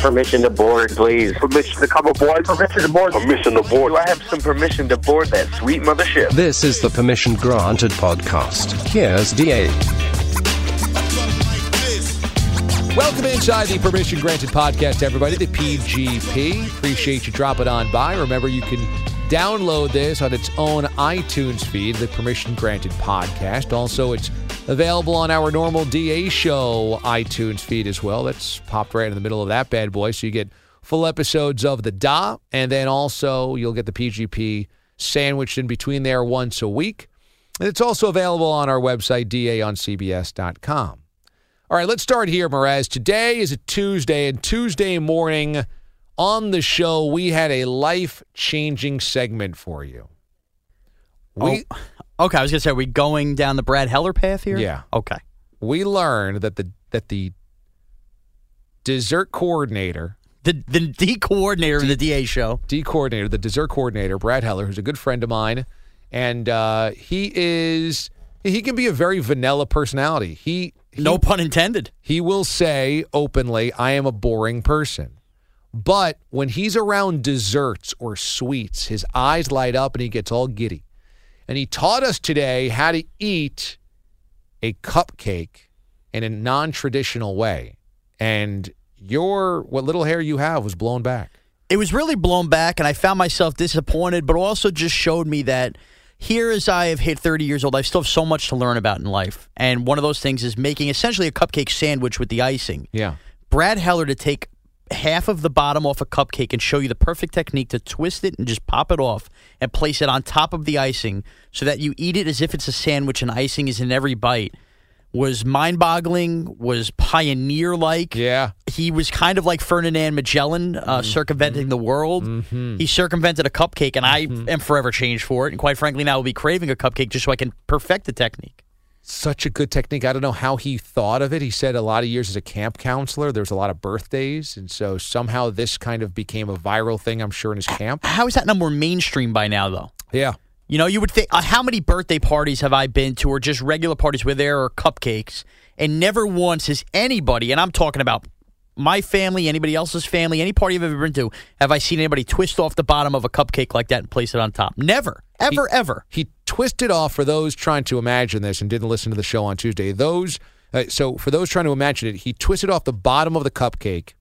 Permission to board, please. Permission to come aboard. Permission to board. Permission to board. Do I have some permission to board that sweet mothership? This is the Permission Granted podcast. Here's DA. Welcome inside the Permission Granted podcast, everybody. The PGP. Appreciate you dropping on by. Remember, you can download this on its own iTunes feed, the Permission Granted podcast. Also, it's available on our normal DA show iTunes feed as well. That's popped right in the middle of that bad boy. So you get full episodes of the DA, and then also you'll get the PGP sandwiched in between there once a week. And it's also available on our website, daoncbs.com. All right, let's start here, Mraz. Today is a Tuesday, and Tuesday morning on the show, we had a life changing segment for you. We, oh, okay, I was gonna say, are we going down the Brad Heller path here? Yeah. Okay. we learned that the that the dessert coordinator, The the D coordinator of the DA show. D coordinator, the dessert coordinator, Brad Heller, who's a good friend of mine, and uh, he is he can be a very vanilla personality. He, he No pun intended. he will say openly, I am a boring person. But when he's around desserts or sweets, his eyes light up and he gets all giddy. And he taught us today how to eat a cupcake in a non traditional way. And your, what little hair you have was blown back. It was really blown back, and I found myself disappointed, but also just showed me that here, as I have hit 30 years old, I still have so much to learn about in life. And one of those things is making essentially a cupcake sandwich with the icing. Yeah. Brad Heller to take half of the bottom off a cupcake and show you the perfect technique to twist it and just pop it off and place it on top of the icing so that you eat it as if it's a sandwich and icing is in every bite was mind-boggling was pioneer-like Yeah. he was kind of like Ferdinand Magellan uh, mm-hmm. circumventing the world. Mm-hmm. He circumvented a cupcake, and I mm-hmm. am forever changed for it. And quite frankly, now I will be craving a cupcake just so I can perfect the technique. Such a good technique. I don't know how he thought of it. He said a lot of years as a camp counselor, there was a lot of birthdays. And so somehow this kind of became a viral thing, I'm sure, in his camp. How is that not more mainstream by now, though? Yeah. You know, you would think, uh, how many birthday parties have I been to, or just regular parties where there are cupcakes, and never once has anybody, and I'm talking about my family, anybody else's family, any party I've ever been to, have I seen anybody twist off the bottom of a cupcake like that and place it on top? Never, ever, ever. He twisted off for those trying to imagine this and didn't listen to the show on Tuesday. Those, uh, so for those trying to imagine it, he twisted off the bottom of the cupcake.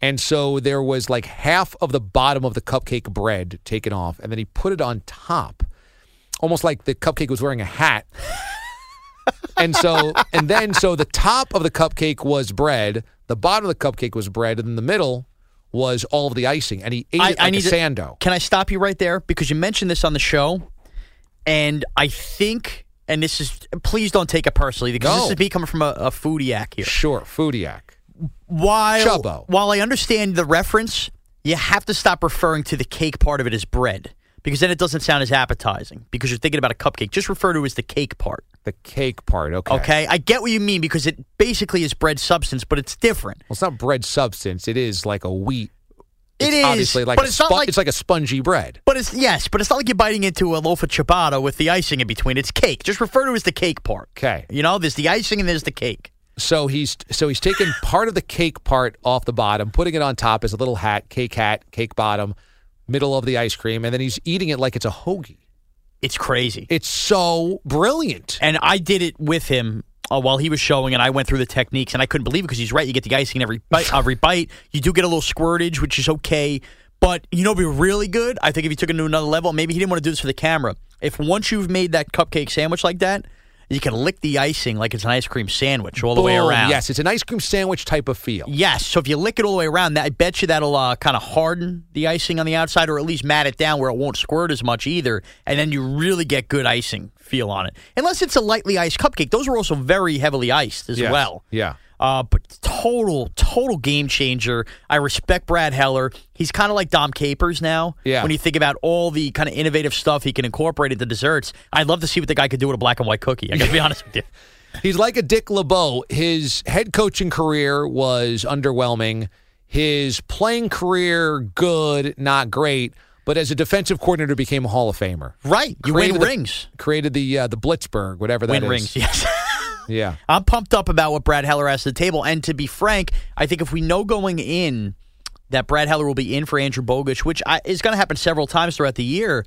And so there was like half of the bottom of the cupcake bread taken off, and then he put it on top, almost like the cupcake was wearing a hat. And so, and then, so the top of the cupcake was bread, the bottom of the cupcake was bread, and in the middle was all of the icing. And he ate it like a to- sando. Can I stop you right there because you mentioned this on the show, and I think, and this is please don't take it personally because No. this is me coming from a, a foodiac here. Sure, foodiac. While Chubbo. while I understand the reference, you have to stop referring to the cake part of it as bread because then it doesn't sound as appetizing because you're thinking about a cupcake. Just refer to it as the cake part. The cake part, okay. Okay, I get what you mean because it basically is bread substance, but it's different. Well, it's not bread substance. It is like a wheat. It It's is, obviously like but a it's not spo- like- it's like a spongy bread. But it's yes, but it's not like you're biting into a loaf of ciabatta with the icing in between. It's cake. Just refer to it as the cake part. Okay. You know, there's the icing and there's the cake. So he's so he's taken part of the cake part off the bottom, putting it on top as a little hat, cake hat, cake bottom, middle of the ice cream, and then he's eating it like it's a hoagie. It's crazy. It's so brilliant. And I did it with him uh, while he was showing, and I went through the techniques, and I couldn't believe it because he's right. You get the icing in every bite. Every bite, you do get a little squirtage, which is okay. But you know, be really good. I think if he took it to another level, maybe he didn't want to do this for the camera. If once you've made that cupcake sandwich like that, you can lick the icing like it's an ice cream sandwich all the way around. Yes, it's an ice cream sandwich type of feel. Yes. So if you lick it all the way around, that I bet you that'll uh, kind of harden the icing on the outside, or at least mat it down where it won't squirt as much either, and then you really get good icing feel on it. Unless it's a lightly iced cupcake, those are also very heavily iced as Yes. well. Yeah. Uh, but total, total game changer. I respect Brad Heller. He's kind of like Dom Capers now. Yeah. When you think about all the kind of innovative stuff he can incorporate into desserts, I'd love to see what the guy could do with a black and white cookie. I got to be honest with you. He's like a Dick LeBeau. His head coaching career was underwhelming. His playing career, good, not great. But as a defensive coordinator, became a Hall of Famer. Right. You Created win the- rings. Created the uh, the Blitzburg, whatever that Win is. rings. Yes. Yeah. I'm pumped up about what Brad Heller has to the table. And to be frank, I think if we know going in that Brad Heller will be in for Andrew Boguch, which I, is going to happen several times throughout the year,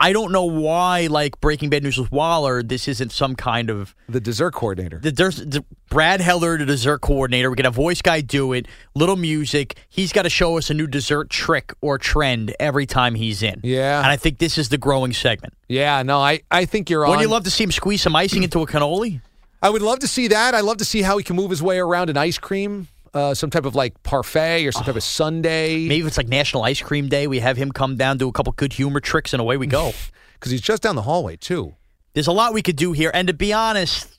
I don't know why, like Breaking Bad News with Waller, this isn't some kind of The dessert coordinator. the, the Brad Heller, the dessert coordinator. We get a voice guy do it, little music. He's got to show us a new dessert trick or trend every time he's in. Yeah. and I think this is the growing segment. yeah, no, I, I think you're on. Wouldn't you love to see him squeeze some icing into a cannoli? I would love to see that. I'd love to see how he can move his way around an ice cream, uh, some type of like parfait or some type of sundae. Maybe if it's like National Ice Cream Day, we have him come down, do a couple good humor tricks, and away we go. Because he's just down the hallway, too. There's a lot we could do here, and to be honest,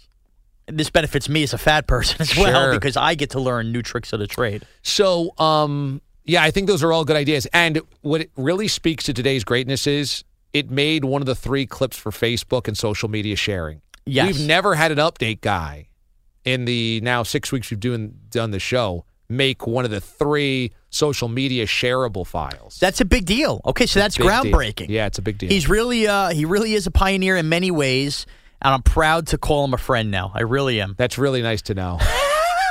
this benefits me as a fat person as well Sure. because I get to learn new tricks of the trade. So, um, yeah, I think those are all good ideas. And what it really speaks to today's greatness is it made one of the three clips for Facebook and social media sharing. Yes. We've never had an update guy in the now six weeks we've doing, done the show make one of the three social media shareable files. That's a big deal. Okay, so that's Big deal. groundbreaking. Yeah, it's a big deal. He's really, uh, he really is a pioneer in many ways, and I'm proud to call him a friend now. I really am. That's really nice to know.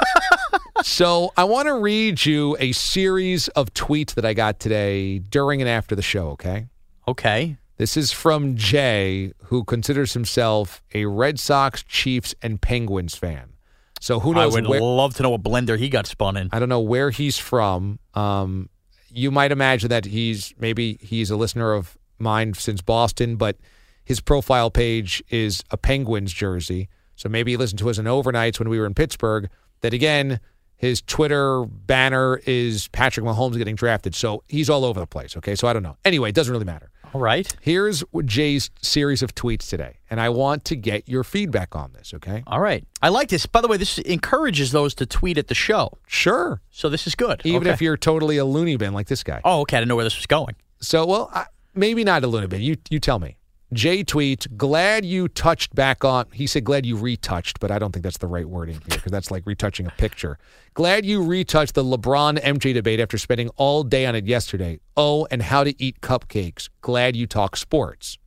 so, I want to read you a series of tweets that I got today during and after the show, okay? Okay. This is from Jay, who considers himself a Red Sox, Chiefs, and Penguins fan. So who knows? I would where? love to know what blender he got spun in. I don't know where he's from. Um, you might imagine that he's maybe he's a listener of mine since Boston, but his profile page is a Penguins jersey. So maybe he listened to us in overnights when we were in Pittsburgh. That again, his Twitter banner is Patrick Mahomes getting drafted. So he's all over the place. Okay, so I don't know. Anyway, it doesn't really matter. All right. Here's Jay's series of tweets today, and I want to get your feedback on this. Okay? All right. I like this. By the way, this encourages those to tweet at the show. Sure. So this is good. Even Okay. if you're totally a loony bin like this guy. Oh, okay. I didn't know where this was going. So, well, I, maybe not a little bin. You you tell me. Jay tweets, glad you touched back on. He said, glad you retouched, but I don't think that's the right wording here because that's like retouching a picture. Glad you retouched the LeBron MJ debate after spending all day on it yesterday. Oh, and how to eat cupcakes. Glad you talk sports.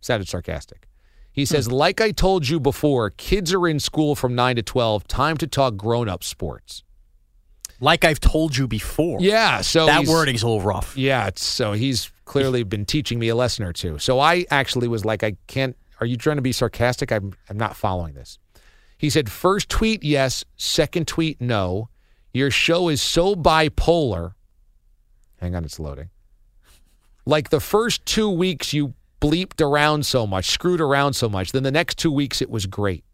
Sounded sarcastic. He hmm. says, like I told you before, kids are in school from 9 to 12. Time to talk grown up sports. Like I've told you before. Yeah. So that wording's a little rough. Yeah, it's, so he's clearly been teaching me a lesson or two. So I actually was like, I can't. Are you trying to be sarcastic? I'm, I'm not following this. He said, first tweet, yes. Second tweet, no. Your show is so bipolar. Hang on, it's loading. Like the first two weeks, you bleeped around so much, screwed around so much. Then the next two weeks, it was great.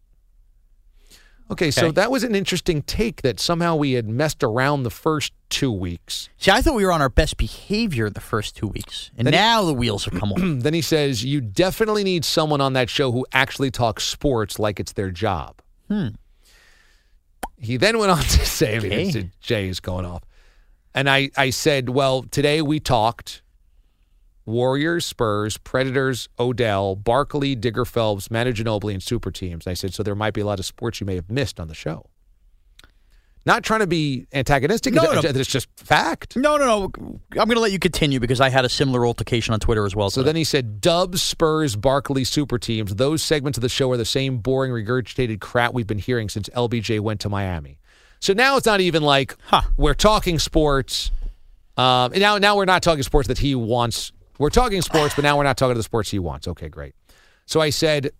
Okay, so Okay. that was an interesting take that somehow we had messed around the first two weeks. See, I thought we were on our best behavior the first two weeks, and Then he- now the wheels have come off. then he says, You definitely need someone on that show who actually talks sports like it's their job. Hmm. He then went on to say, I mean, Jay is going off. And I, I said, Well, today we talked Warriors, Spurs, Predators, Odell, Barkley, Digger Phelps, Manu Ginobili, and super teams. I said, So there might be a lot of sports you may have missed on the show. Not trying to be antagonistic, No, it's no. it's just fact. No, no, no. I'm going to let you continue because I had a similar altercation on Twitter as well. So today. then he said, Dubs, Spurs, Barkley, super teams. Those segments of the show are the same boring, regurgitated crap we've been hearing since LBJ went to Miami. So now it's not even like Huh. we're talking sports. Um, and now, now we're not talking sports that he wants. We're talking sports, but now we're not talking to the sports he wants. Okay, great. So I said,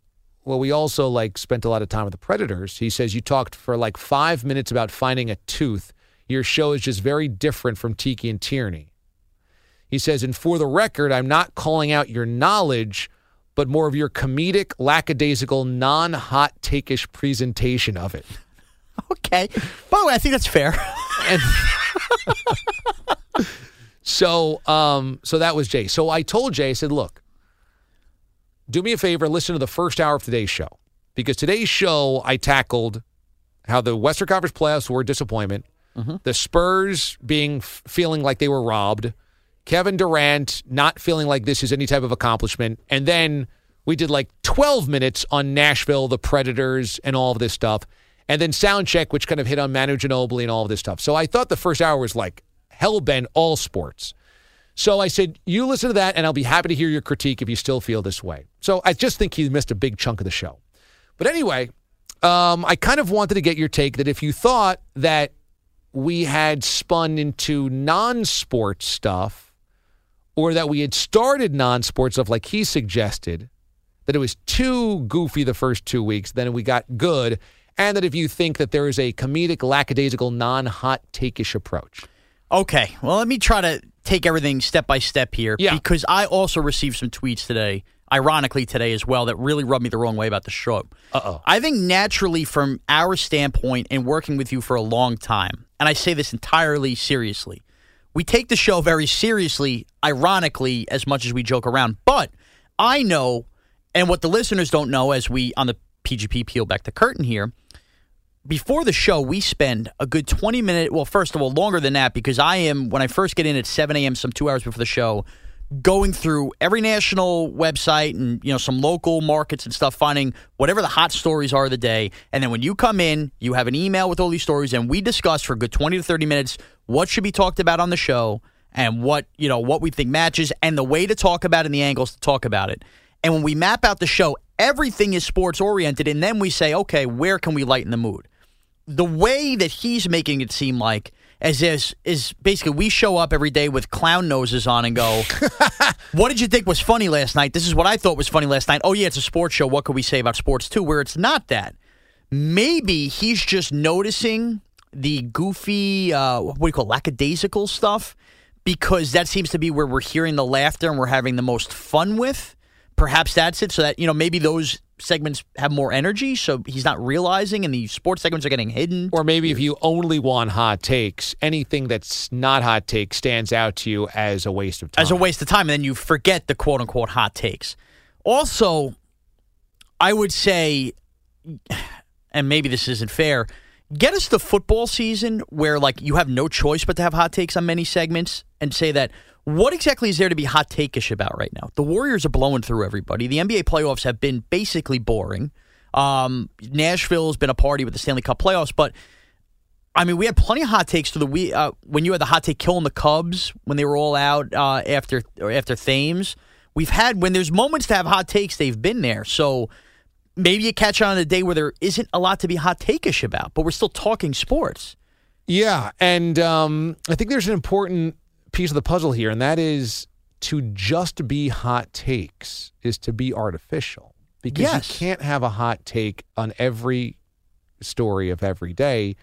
well, we also like spent a lot of time with the Predators. He says you talked for like five minutes about finding a tooth. Your show is just very different from Tiki and Tierney. He says, and for the record, I'm not calling out your knowledge, but more of your comedic, lackadaisical, non hot takeish presentation of it. Okay. By the way, I think that's fair. And so, um, so that was Jay. So I told Jay, I said, look, do me a favor, listen to the first hour of today's show. Because today's show, I tackled how the Western Conference playoffs were a disappointment, the Spurs being feeling like they were robbed, Kevin Durant not feeling like this is any type of accomplishment, and then we did like 12 minutes on Nashville, the Predators, and all of this stuff, and then sound check, which kind of hit on Manu Ginobili and all of this stuff. So I thought the first hour was like hell bent all sports. So I said, you listen to that, and I'll be happy to hear your critique if you still feel this way. So I just think he missed a big chunk of the show. But anyway, um, I kind of wanted to get your take that if you thought that we had spun into non sports stuff or that we had started non sports stuff like he suggested, that it was too goofy the first two weeks, then we got good, and that if you think that there is a comedic, lackadaisical, non hot takeish approach. Okay. Well, let me try to take everything step by step here Yeah. because I also received some tweets today, ironically today as well, that really rubbed me the wrong way about the show. Uh-oh. I think naturally, from our standpoint and working with you for a long time, and I say this entirely seriously, we take the show very seriously, ironically, as much as we joke around. But I know, and what the listeners don't know as we on the PGP peel back the curtain here, before the show, we spend a good 20 minute, well, first of all, longer than that, because I am, when I first get in at 7 a.m., some two hours before the show, going through every national website and, you know, some local markets and stuff, finding whatever the hot stories are of the day. And then when you come in, you have an email with all these stories, and we discuss for a good 20 to 30 minutes what should be talked about on the show and what, you know, what we think matches and the way to talk about it and the angles to talk about it. And when we map out the show, everything is sports oriented. And then we say, okay, where can we lighten the mood? The way that he's making it seem like as is is basically we show up every day with clown noses on and go, "What did you think was funny last night? This is what I thought was funny last night." Oh yeah, it's a sports show. What could we say about sports too? Where it's not that. Maybe he's just noticing the goofy, uh, what do you call it, lackadaisical stuff because that seems to be where we're hearing the laughter and we're having the most fun with. Perhaps that's it. So that you know maybe those segments have more energy, so he's not realizing, and the sports segments are getting hidden. Or maybe if you only want hot takes, anything that's not hot takes stands out to you as a waste of time. as a waste of time, and then you forget the quote unquote hot takes. Also, I would say, and maybe this isn't fair, get us the football season where like you have no choice but to have hot takes on many segments and say that what exactly is there to be hot takeish about right now? The Warriors are blowing through everybody. The NBA playoffs have been basically boring. Um, Nashville's been a party with the Stanley Cup playoffs, but I mean, we had plenty of hot takes to the we uh, when you had the hot take killing the Cubs when they were all out uh, after or after Thames. We've had when there's moments to have hot takes, they've been there. So maybe you catch on a day where there isn't a lot to be hot takeish about, but we're still talking sports. Yeah, and um, I think there's an important piece of the puzzle here, and that is to just be hot takes is to be artificial because Yes. you can't have a hot take on every story of every day,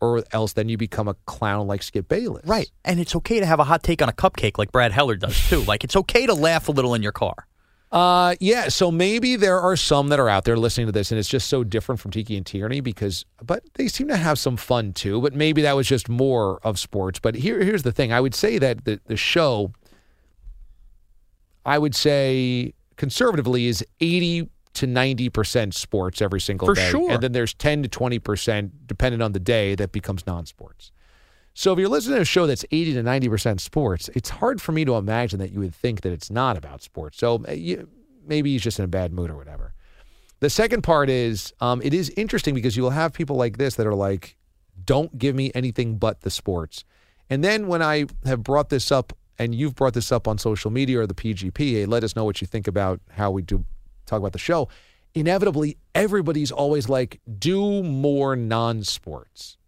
or else then you become a clown like Skip Bayless. Right. And it's okay to have a hot take on a cupcake like Brad Heller does too. like it's okay to laugh a little in your car. Uh, yeah. So maybe there are some that are out there listening to this, and it's just so different from Tiki and Tierney because, but they seem to have some fun too. But maybe that was just more of sports. But here, here's the thing: I would say that the the show, I would say conservatively, is eighty to ninety percent sports every single For day, sure. and then there's ten to twenty percent, depending on the day, that becomes non-sports. So if you're listening to a show that's 80 to 90% sports, it's hard for me to imagine that you would think that it's not about sports. So uh, you, maybe he's just in a bad mood or whatever. The second part is um, it is interesting because you will have people like this that are like, don't give me anything but the sports. And then when I have brought this up and you've brought this up on social media or the PGP, let us know what you think about how we do talk about the show. Inevitably, everybody's always like, do more non sports.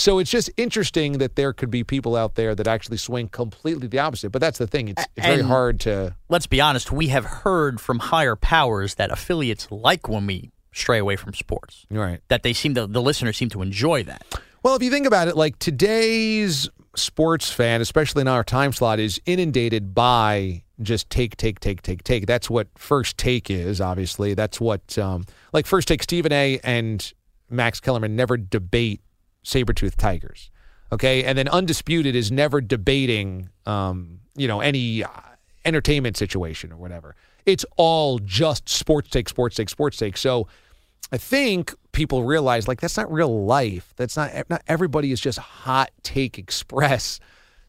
So it's just interesting that there could be people out there that actually swing completely the opposite. But that's the thing; it's, it's very hard to. Let's be honest, we have heard from higher powers that affiliates like when we stray away from sports. Right. That they seem to the listeners seem to enjoy that. Well, if you think about it, like today's sports fan, especially in our time slot, is inundated by just take, take, take, take, take. That's what first take is, obviously. That's what, um, like, first take Stephen A. and Max Kellerman never debate saber tooth tigers. Okay. And then Undisputed is never debating, um, you know, any uh, entertainment situation or whatever. It's all just sports take, sports take, sports take. So, I think people realize like that's not real life. That's not not everybody is just hot take express.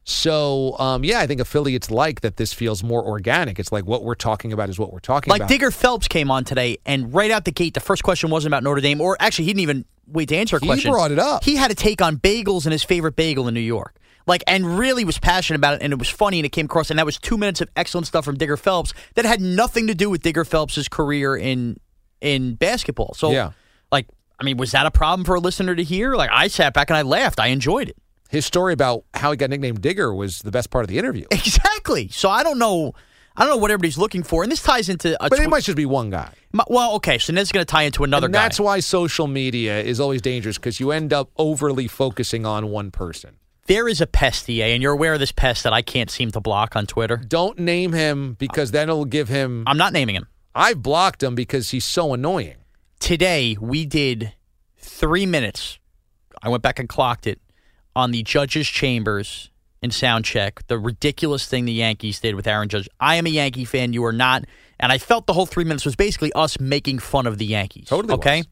So um, yeah, I think affiliates like that. This feels more organic. It's like what we're talking about is what we're talking Like about. Like Digger Phelps came on today, and right out the gate, the first question wasn't about Notre Dame, or actually, he didn't even wait to answer a question. He brought it up. He had a take on bagels and his favorite bagel in New York. Like, and really was passionate about it, and it was funny, and it came across, and that was two minutes of excellent stuff from Digger Phelps that had nothing to do with Digger Phelps' career in in basketball. So, Yeah. like, I mean, was that a problem for a listener to hear? Like, I sat back and I laughed. I enjoyed it. His story about how he got nicknamed Digger was the best part of the interview. Exactly. So I don't know. I don't know what everybody's looking for, and this ties into. A But it might just be one guy. Well, okay, so this is going to tie into another and guy. that's why social media is always dangerous because you end up overly focusing on one person. There is a pest, EA, and you're aware of this pest that I can't seem to block on Twitter. Don't name him because then it'll give him. I'm not naming him. I've blocked him because he's so annoying. Today, we did three minutes. I went back and clocked it on the judges' chambers in sound check. The ridiculous thing the Yankees did with Aaron Judge. I am a Yankee fan. You are not. And I felt the whole three minutes was basically us making fun of the Yankees. Totally Okay. was.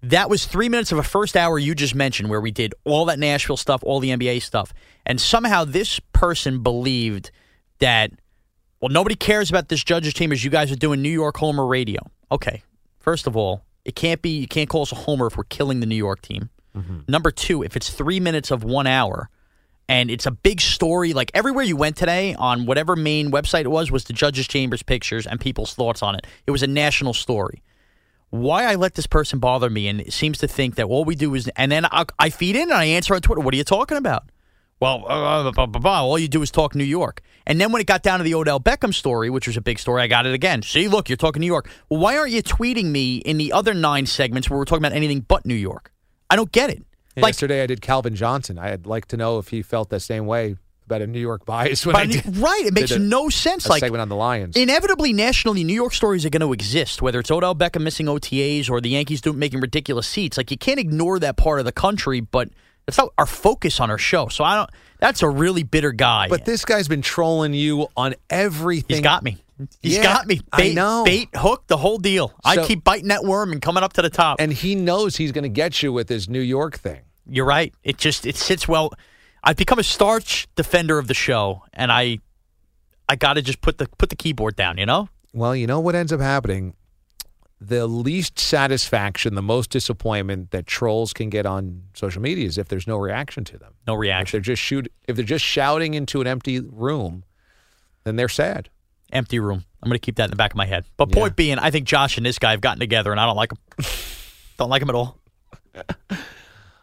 That was three minutes of a first hour you just mentioned where we did all that Nashville stuff, all the NBA stuff. And somehow this person believed that, well, nobody cares about this judges' team as You guys are doing New York Homer radio. Okay. First of all, it can't be, you can't call us a homer if we're killing the New York team. Mm-hmm. Number two, if it's three minutes of one hour and it's a big story, like everywhere you went today on whatever main website it was, was the judges' chambers pictures and people's thoughts on it. It was a national story why I let this person bother me and seems to think that all we do is, and then I, I feed in and I answer on Twitter. What are you talking about? Well, uh, blah, blah, blah, blah. all you do is talk New York. And then when it got down to the Odell Beckham story, which was a big story, I got it again. See, look, you're talking New York. Well, why aren't you tweeting me in the other nine segments where we're talking about anything but New York? I don't get it. Like, Yesterday, I did Calvin Johnson. I'd like to know if he felt the same way about a New York bias when I I did, right? It makes a- no sense. like segment on the Lions. Inevitably, nationally, New York stories are going to exist, whether it's Odell Beckham missing OTAs or the Yankees doing, making ridiculous seats. Like you can't ignore that part of the country, but that's not our focus on our show. So I don't. That's a really bitter guy. but this guy's been trolling you on everything. he's got me. He's Yeah, got me. I Bait, know. bait, hook, the whole deal. I keep biting that worm and coming up to the top. and he knows he's going to get you with his New York thing. You're right. It just it sits well. I've become a starch defender of the show, and I I got to just put the put the keyboard down. You know. Well, you know what ends up happening? The least satisfaction, the most disappointment that trolls can get on social media is if there's no reaction to them. No reaction. If they're just shoot, if they're just shouting into an empty room, then they're sad. empty room. I'm going to keep that in the back of my head. But point being, I think Josh and this guy have gotten together, and I don't like him. don't like him at all.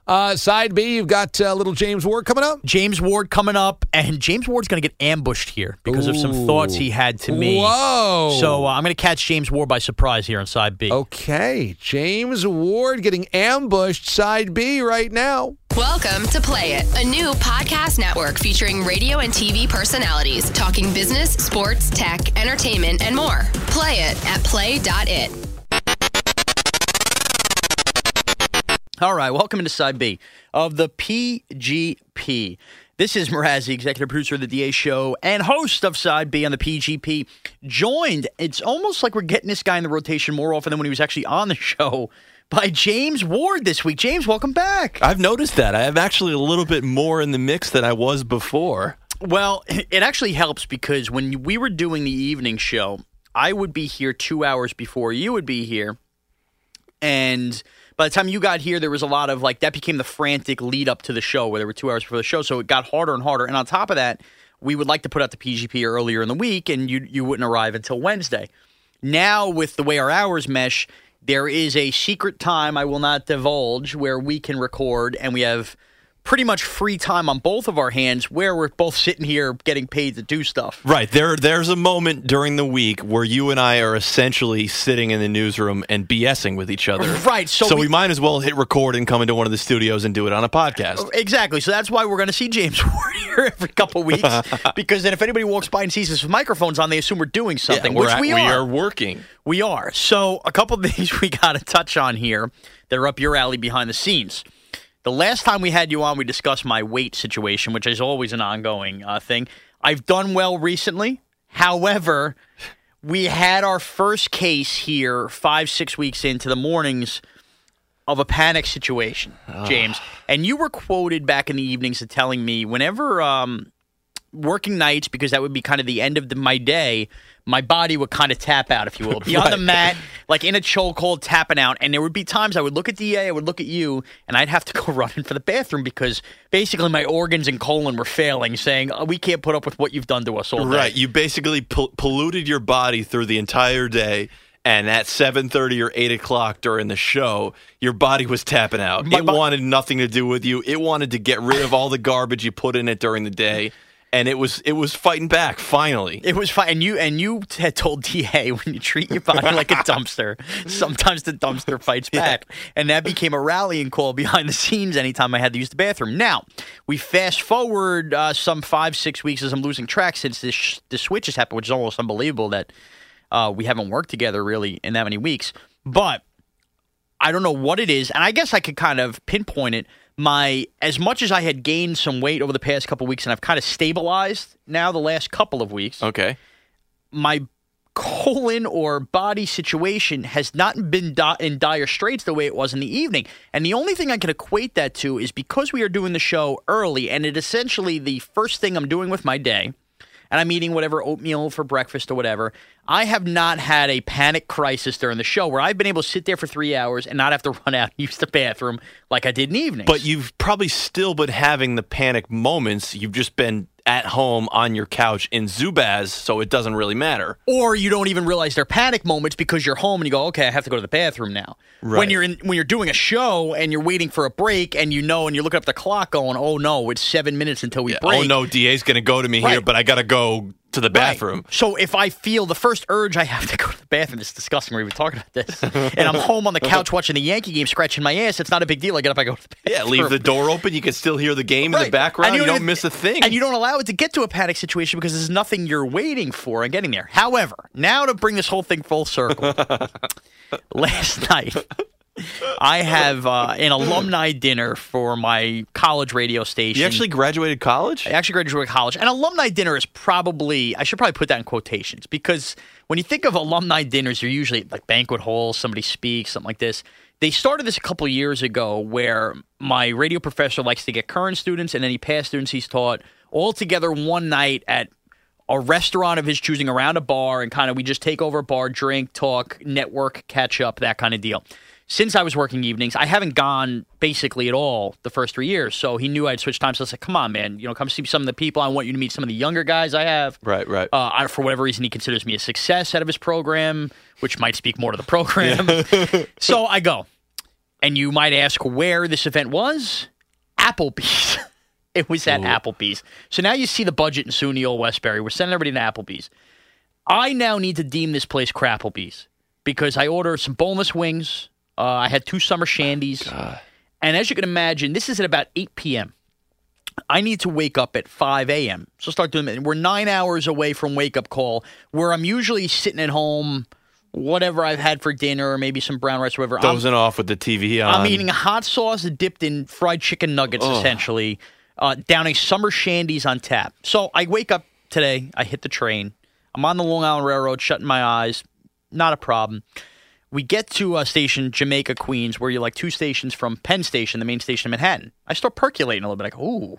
Uh, side B, you've got uh, little James Ward coming up. James Ward coming up, and James Ward's going to get ambushed here because of some thoughts he had to me. Whoa! So uh, I'm going to catch James Ward by surprise here on side B. Okay, James Ward getting ambushed side B right now. Welcome to Play It, a new podcast network featuring radio and TV personalities talking business, sports, tech, entertainment, and more. Play it at play.it. All right, welcome into side B of the PGP. This is Mrazzi, executive producer of the DA show and host of side B on the PGP. Joined, it's almost like we're getting this guy in the rotation more often than when he was actually on the show by James Ward this week. James, welcome back. I've noticed that. I have actually a little bit more in the mix than I was before. Well, it actually helps because when we were doing the evening show, I would be here two hours before you would be here. And by the time you got here, there was a lot of like that became the frantic lead up to the show where there were two hours before the show. So it got harder and harder. And on top of that, we would like to put out the PGP earlier in the week and you, you wouldn't arrive until Wednesday. Now, with the way our hours mesh, there is a secret time I will not divulge where we can record and we have pretty much free time on both of our hands where we're both sitting here getting paid to do stuff. Right. There there's a moment during the week where you and I are essentially sitting in the newsroom and BSing with each other. Right, so so we, we- might as well hit record and come into one of the studios and do it on a podcast. Oh, exactly. So that's why we're going to see James Ward here every couple weeks. because then if anybody walks by and sees us with microphones on, they assume we're doing something, we're which at- we, we are. are working. We are. So, a couple things we got to touch on here that are up your alley behind the scenes. The last time we had you on, we discussed my weight situation, which is always an ongoing uh, thing. I've done well recently. However, we had our first case here five, six weeks into the mornings of a panic situation, James. And you were quoted back in the evenings of telling me whenever um, working nights, because that would be kind of the end of the, my day, my body would kind of tap out, if you will, be on the mat, like in a chokehold, tapping out. And there would be times I would look at DA, I would look at you, and I'd have to go running for the bathroom because basically my organs and colon were failing, saying, "Oh, we can't put up with what you've done to us all day. Right. You basically pol- polluted your body through the entire day. And at 7:30 or 8 o'clock during the show, your body was tapping out. My it bo- wanted nothing to do with you. It wanted to get rid of all the garbage you put in it during the day, and it was it was fighting back. Finally, It was fine. And you and you had told DA when you treat your body like a dumpster, sometimes the dumpster fights back. And that became a rallying call behind the scenes anytime I had to use the bathroom. Now, we fast forward uh, some five, six weeks as I'm losing track since this, sh- this switch has happened, which is almost unbelievable that uh, we haven't worked together really in that many weeks. But I don't know what it is, and I guess I could kind of pinpoint it. My as much as I had gained some weight over the past couple weeks, and I've kind of stabilized now the last couple of weeks. okay. My colon or body situation has not been di- in dire straits the way it was in the evening, and the only thing I can equate that to is because we are doing the show early, and it essentially the first thing I'm doing with my day and I'm eating whatever oatmeal for breakfast or whatever, I have not had a panic crisis during the show where I've been able to sit there for three hours and not have to run out and use the bathroom like I did in evenings. But you've probably still been having the panic moments. You've just been at home on your couch in Zubaz, so it doesn't really matter. or you don't even realize they're panic moments because you're home and you go, okay, I have to go to the bathroom now. When you're in, when you're doing a show and you're waiting for a break and you know and you're looking up the clock going, oh no, it's seven minutes until we oh, break. Oh no, DA's going to go to me here, but I got to go to the Right. bathroom. So if I feel the first urge, I have to go to the bathroom. It's disgusting. We've been talking about this, and I'm home on the couch watching the Yankee game, scratching my ass. It's not a big deal. I get up, I go to the Yeah, leave the door open. You can still hear the game in the background. And You, don't even- miss a thing. And you don't allow it to get to a panic situation because there's nothing you're waiting for and getting there. However, now to bring this whole thing full circle, last night I have uh, an alumni dinner for my college radio station. You actually graduated college? I actually graduated college. An alumni dinner is probably, I should probably put that in quotations because when you think of alumni dinners, you're usually like banquet halls, somebody speaks, something like this. They started this a couple years ago where my radio professor likes to get current students and any past students he's taught all together one night at a restaurant of his choosing around a bar and kind of we just take over a bar, drink, talk, network, catch up, that kind of deal. Since I was working evenings, I haven't gone basically at all the first three years. So he knew I'd switch times. So I said, "Come on, man, you know, come see some of the people. I want you to meet some of the younger guys I have." Right, right. Uh, I, for whatever reason, he considers me a success out of his program, which might speak more to the program. so I go, and you might ask where this event was. Applebee's. it was at Applebee's. So now you see the budget in SUNY Old Westbury. We're sending everybody to Applebee's. I now need to deem this place Crapplebee's because I order some boneless wings. Uh, I had two summer shandies. and as you can imagine, this is at about 8 p.m. I need to wake up at 5 a.m. So start doing it. We're nine hours away from wake up call, where I'm usually sitting at home, whatever I've had for dinner, or maybe some brown rice, or whatever. I'm- Dozing off with the TV on. I'm eating hot sauce dipped in fried chicken nuggets, essentially, uh, downing summer shandies on tap. So I wake up today. I hit the train. I'm on the Long Island Railroad, shutting my eyes. Not a problem. We get to a station, Jamaica, Queens, where you're like two stations from Penn Station, the main station in Manhattan. I start percolating a little bit. Like, ooh,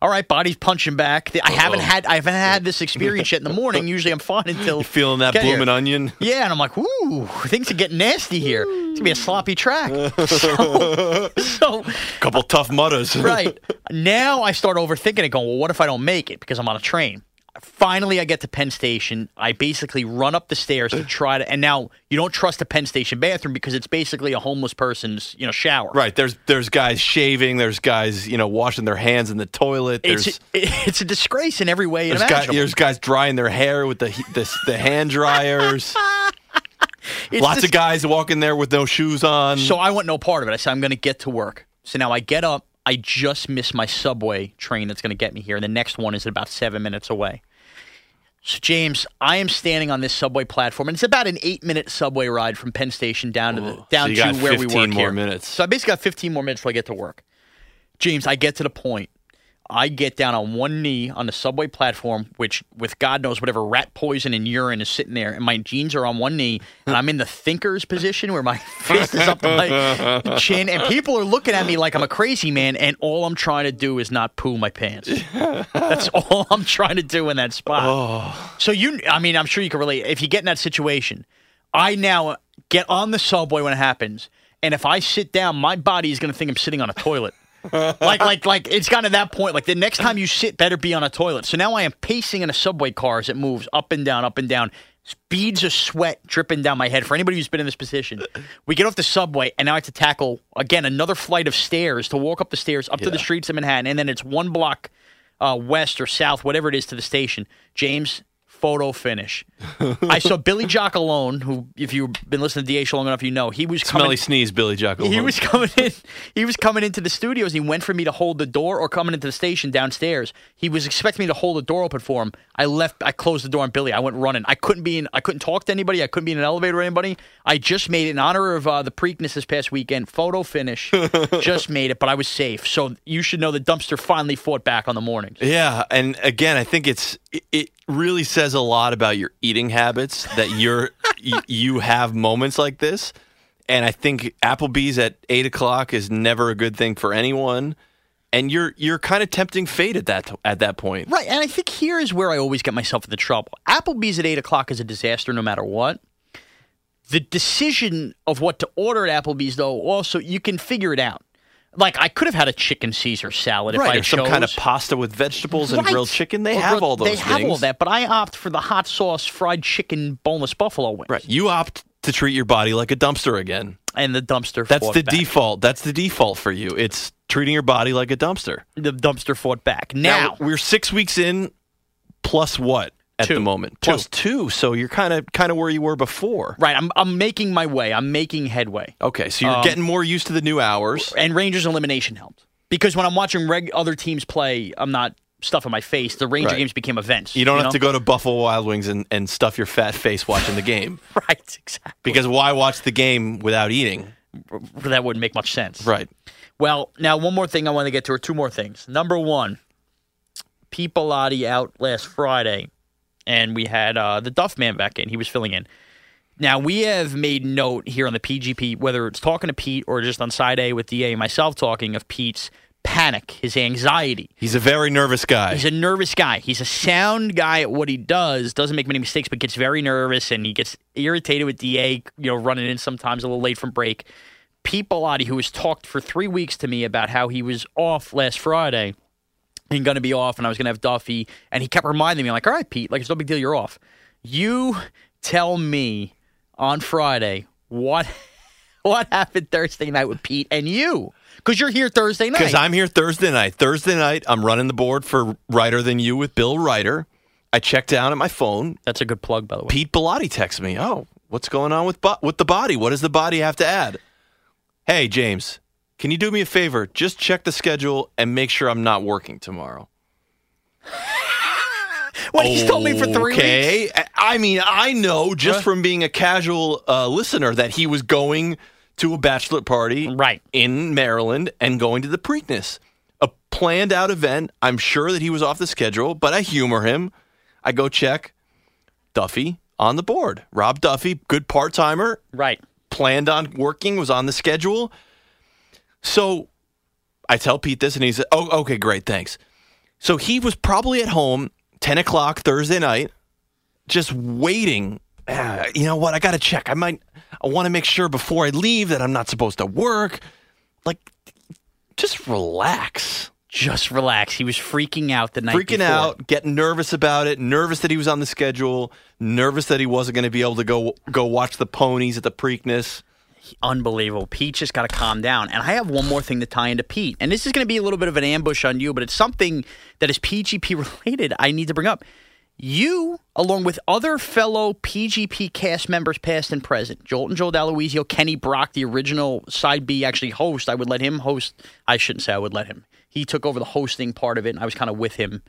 all right, body's punching back. I haven't had I haven't had this experience yet in the morning. Usually I'm fine until You feeling that get here. blooming onion? Yeah, and I'm like, ooh, things are getting nasty here. It's gonna be a sloppy track. so, so Couple tough mutters. right now, I start overthinking it, going, well, what if I don't make it because I'm on a train? Finally I get to Penn Station. I basically run up the stairs to try to, and now you don't trust the Penn Station bathroom because it's basically a homeless person's you know shower. Right. There's there's guys shaving. There's guys you know washing their hands in the toilet. There's It's it's a disgrace in every way there's, guy, imaginable. there's guys drying their hair with the the, the hand dryers. Lots dis- of guys walking there with no shoes on. So I want no part of it. I said I'm going to get to work. So now I get up. I just missed my subway train that's going to get me here. And the next one is about seven minutes away. So James, I am standing on this subway platform, and it's about an eight-minute subway ride from Penn Station down to the oh, down so to where we 15 work more here. minutes. So I basically got 15 more minutes before I get to work. James, I get to the point. I get down on one knee on the subway platform, which with God knows whatever rat poison and urine is sitting there, and my jeans are on one knee, and I'm in the thinker's position where my fist is up to my chin, and people are looking at me like I'm a crazy man, and all I'm trying to do is not poo my pants. That's all I'm trying to do in that spot. Oh. So you, I mean, I'm sure you can relate. If you get in that situation, I now get on the subway when it happens, and if I sit down, my body is going to think I'm sitting on a toilet. Like, like, like, it's gotten to that point. Like, the next time you sit, better be on a toilet. So now I am pacing in a subway car as it moves up and down, up and down. Beads of sweat dripping down my head. For anybody who's been in this position, we get off the subway, and now I have to tackle again another flight of stairs to walk up the stairs up to the streets of Manhattan, and then it's one block uh, west or south, whatever it is, to the station. James, photo finish. I saw Billy Jock alone, who, if you've been listening to DH long enough, you know he was coming. Smelly sneeze, Billy Jocko. He was coming in. He was coming into the studios. He went for me to hold the door, or coming into the station downstairs. He was expecting me to hold the door open for him. I left. I closed the door on Billy. I went running. I couldn't be in. I couldn't talk to anybody. I couldn't be in an elevator or anybody. I just made it in honor of uh, the Preakness this past weekend. Photo finish. just made it, but I was safe. So you should know the dumpster finally fought back on the mornings. Yeah, and again, I think it's it- it really says a lot about your eating habits that you're y- you have moments like this, and I think Applebee's at eight o'clock is never a good thing for anyone, and you're you're kind of tempting fate at that at that point. Right, and I think here is where I always get myself into trouble. Applebee's at eight o'clock is a disaster, no matter what. The decision of what to order at Applebee's, though, also you can figure it out. Like I could have had a chicken Caesar salad if Right, I or some kind of pasta with vegetables and Right. grilled chicken. They Or have all those They things. have all that, but I opt for the hot sauce fried chicken boneless buffalo wings. Right, you opt to treat your body like a dumpster again. And the dumpster. That's the back. default. That's the default for you. It's treating your body like a dumpster. The dumpster fought back. Now, we're six weeks in, plus what at Two. the moment? Two. Plus two. So you're kind of kind of where you were before. right, I'm I'm making my way. I'm making headway. Okay, so you're Um, getting more used to the new hours. and Rangers elimination helped because when I'm watching reg- other teams play, I'm not stuffing my face. The Ranger Right. games became events. You don't have know? to go to Buffalo Wild Wings and, and stuff your fat face watching the game. right, exactly. Because why watch the game without eating? That wouldn't make much sense. Right. Well, now one more thing I want to get to, or two more things. Number one, Pete Bellotti out last Friday, and we had uh, the Duff Man back in. He was filling in. Now we have made note here on the PGP, whether it's talking to Pete or just on side A with DA and myself talking of Pete's panic, his anxiety. He's a very nervous guy. He's a nervous guy. He's a sound guy at what he does. Doesn't make many mistakes, but gets very nervous and he gets irritated with Da. You know, running in sometimes a little late from break. Pete Bellotti, who has talked for three weeks to me about how he was off last Friday and going to be off, and I was going to have Duffy, and he kept reminding me, like, all right, Pete, like it's no big deal, you're off. You tell me on Friday what what happened Thursday night with Pete and you, because you're here Thursday night. Because I'm here Thursday night. Thursday night, I'm running the board for Writer Than You with Bill Ryder. I check down at my phone. That's a good plug, by the way. Pete Bellotti texts me. Oh, what's going on with bo- with the body? What does the body have to add? Hey, James, can you do me a favor? Just check the schedule and make sure I'm not working tomorrow. What he's told me for three Okay. weeks. I mean, I know just from being a casual uh, listener that he was going to a bachelor party Right. in Maryland and going to the Preakness. A planned out event. I'm sure that he was off the schedule, but I humor him. I go check Duffy on the board. Rob Duffy, good part timer, Right. planned on working, was on the schedule. So I tell Pete this, and he said, Oh, okay, great, thanks. So he was probably at home, 10 o'clock Thursday night, just waiting. Ah, you know what? I got to check. I might, I want to make sure before I leave that I'm not supposed to work. Like, just relax. Just relax. He was freaking out the night freaking before. out, getting nervous about it, nervous that he was on the schedule, nervous that he wasn't going to be able to go go watch the ponies at the Preakness. Unbelievable. Pete just got to calm down. And I have one more thing to tie into Pete. And this is going to be a little bit of an ambush on you, but it's something that is PGP related I need to bring up. You, along with other fellow PGP cast members, past and present, Jolton Joe D'Aloisio, Kenny Brock, the original Side B actually host, I would let him host. I shouldn't say I would let him. He took over the hosting part of it, and I was kind of with him.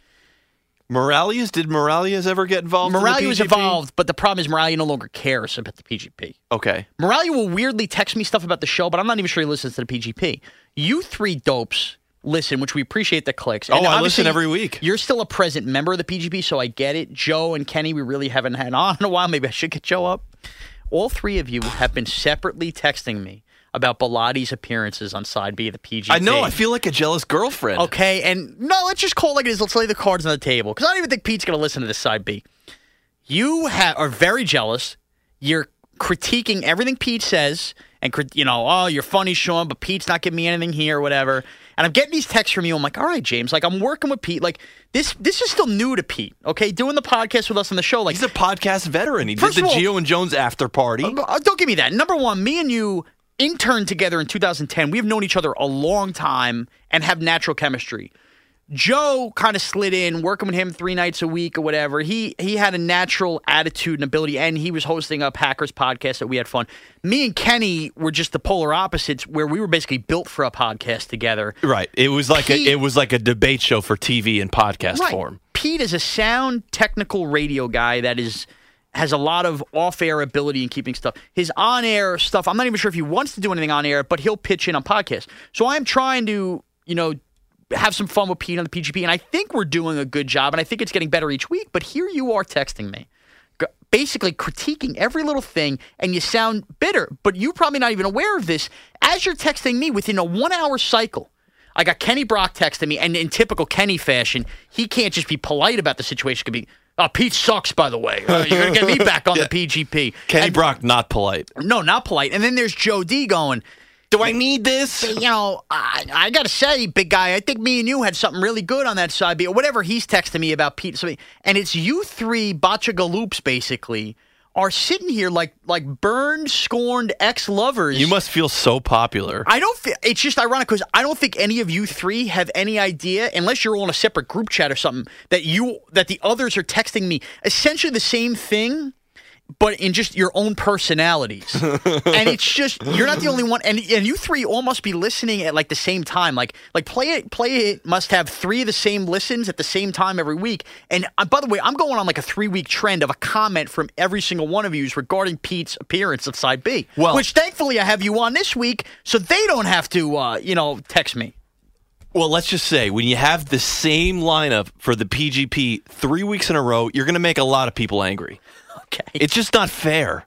Moralias, did Moralias ever get involved? in the Moralia was involved, but the problem is Moralia no longer cares about the PGP. Okay. Moralia will weirdly text me stuff about the show, but I'm not even sure he listens to the PGP. You three dopes listen, which we appreciate the clicks. Oh, I listen every week. You're still a present member of the PGP, so I get it. Joe and Kenny, we really haven't had on in a while. Maybe I should get Joe up. All three of you have been separately texting me about Bilotti's appearances on side B of the PGP. I know. I feel like a jealous girlfriend. Okay, and no, let's just call it like it is. Let's lay the cards on the table because I don't even think Pete's going to listen to this side B. You ha- are very jealous. You're critiquing everything Pete says, and crit- you know, oh, you're funny, Sean, but Pete's not giving me anything here, or whatever. And I'm getting these texts from you. I'm like, all right, James, like I'm working with Pete. Like this, this is still new to Pete. Okay, doing the podcast with us on the show, like He's a podcast veteran. He did the all- Geo and Jones after party. uh, Don't give me that. Number one, me and you interned together in 2010. We've known each other a long time and have natural chemistry. Joe kind of slid in, working with him three nights a week or whatever. He he had a natural attitude and ability, and he was hosting a Packers podcast that we had fun. Me and Kenny were just the polar opposites, where we were basically built for a podcast together. right. It was like Pete- a it was like a debate show for TV and podcast Right. form. Pete is a sound technical radio guy that is has a lot of off-air ability in keeping stuff. His on-air stuff, I'm not even sure if he wants to do anything on air, but he'll pitch in on podcasts. So I'm trying to, you know, have some fun with Pete on the PGP, and I think we're doing a good job, and I think it's getting better each week. But here you are texting me, basically critiquing every little thing, and you sound bitter. But you're probably not even aware of this. As you're texting me within a one-hour cycle, I got Kenny Brock texting me, and in typical Kenny fashion, he can't just be polite about the situation. Could be, oh, Pete sucks, by the way. Uh, you're gonna get me back on the PGP. Kenny And- Brock not polite. no, not polite. And then there's Joe D going. Do I need this? You know, I, I got to say, big guy, I think me and you had something really good on that side B or whatever he's texting me about Pete. And it's you three botcha galoops basically are sitting here like like burned, scorned ex lovers. You must feel so popular. I don't. Feel, it's just ironic because I don't think any of you three have any idea, unless you're all in a separate group chat or something, that you that the others are texting me essentially the same thing, but in just your own personalities. and it's just you're not the only one, and and you three all must be listening at like the same time. Like like play it play it must have three of the same listens at the same time every week. And uh, by the way, I'm going on like a three week trend of a comment from every single one of you regarding Pete's appearance of Side B. Well- which thankfully I have you on this week, so they don't have to uh, you know text me. Well, let's just say when you have the same lineup for the PGP three weeks in a row, you're going to make a lot of people angry. Okay. It's just not fair.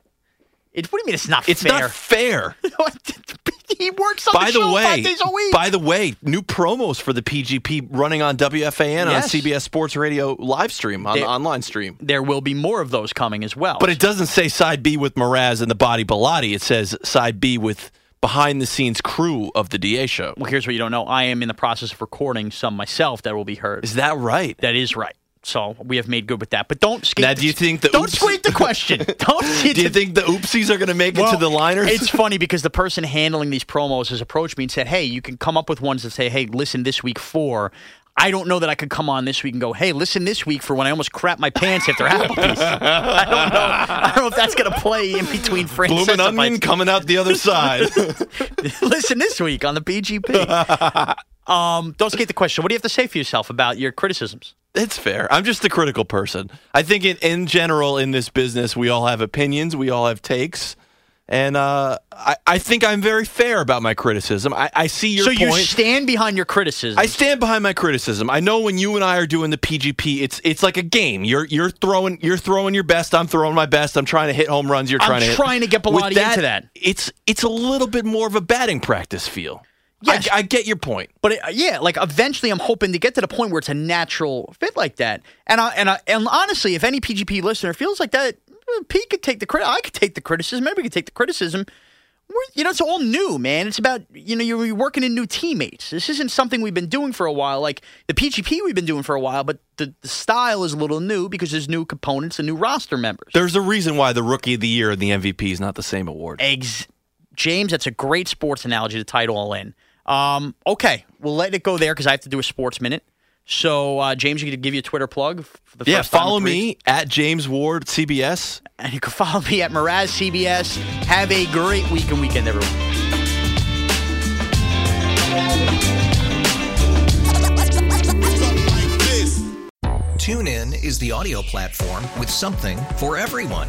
It, what do you mean it's not fair? It's fair? not fair. he works on by the, the show way, five days a week. by the way, new promos for the PGP running on WFAN on CBS Sports Radio live stream on They- the online stream. there will be more of those coming as well. But it doesn't say side B with Mraz and the Body Bilotti. It says side B with behind the scenes crew of the DA show. well, here's what you don't know: I am in the process of recording some myself that will be heard. Is that right? That is right. So we have made good with that. But don't skate. Now, do you think the don't squeak the question? Don't. Do you think the oopsies are going to make it to the liners? It's funny because the person handling these promos has approached me and said, "Hey, you can come up with ones that say, hey, listen this week for." I don't know that I could come on this week and go, "Hey, listen this week for when I almost crap my pants after Applebee's." I don't know. I don't know if that's going to play in between Francis. Bloomin' onion coming out the other side. listen this week on the PGP. um, don't skate the question. What do you have to say for yourself about your criticisms? It's fair. I'm just a critical person. I think in, in general in this business, we all have opinions, we all have takes. And uh, I, I think I'm very fair about my criticism. I, I see your so point. you stand behind your criticism. I stand behind my criticism. I know when you and I are doing the PGP, it's it's like a game. You're you're throwing you're throwing your best. I'm throwing my best. I'm trying to hit home runs. You're I'm trying to hit- trying to get With Bilotti into that. It's it's a little bit more of a batting practice feel. Yes. I, I get your point. But it, yeah, like eventually, I'm hoping to get to the point where it's a natural fit like that. And I, and I, and honestly, if any PGP listener feels like that, eh, Pete could take the credit. I could take the criticism. Maybe we could take the criticism. we're, you know, it's all new, man. It's about you know you're working in new teammates. This isn't something we've been doing for a while. Like the PGP, we've been doing for a while, but the, the style is a little new because there's new components and new roster members. There's a reason why the Rookie of the Year and the MVP is not the same award. Eggs, James. That's a great sports analogy to tie it all in. Um, okay, we'll let it go there because I have to do a sports minute. So, uh, James, you can give you a Twitter plug. For the Yeah, first follow three- me at James Ward CBS. And you can follow me at Mraz CBS. Have a great week and weekend, everyone. Tune in is the audio platform with something for everyone.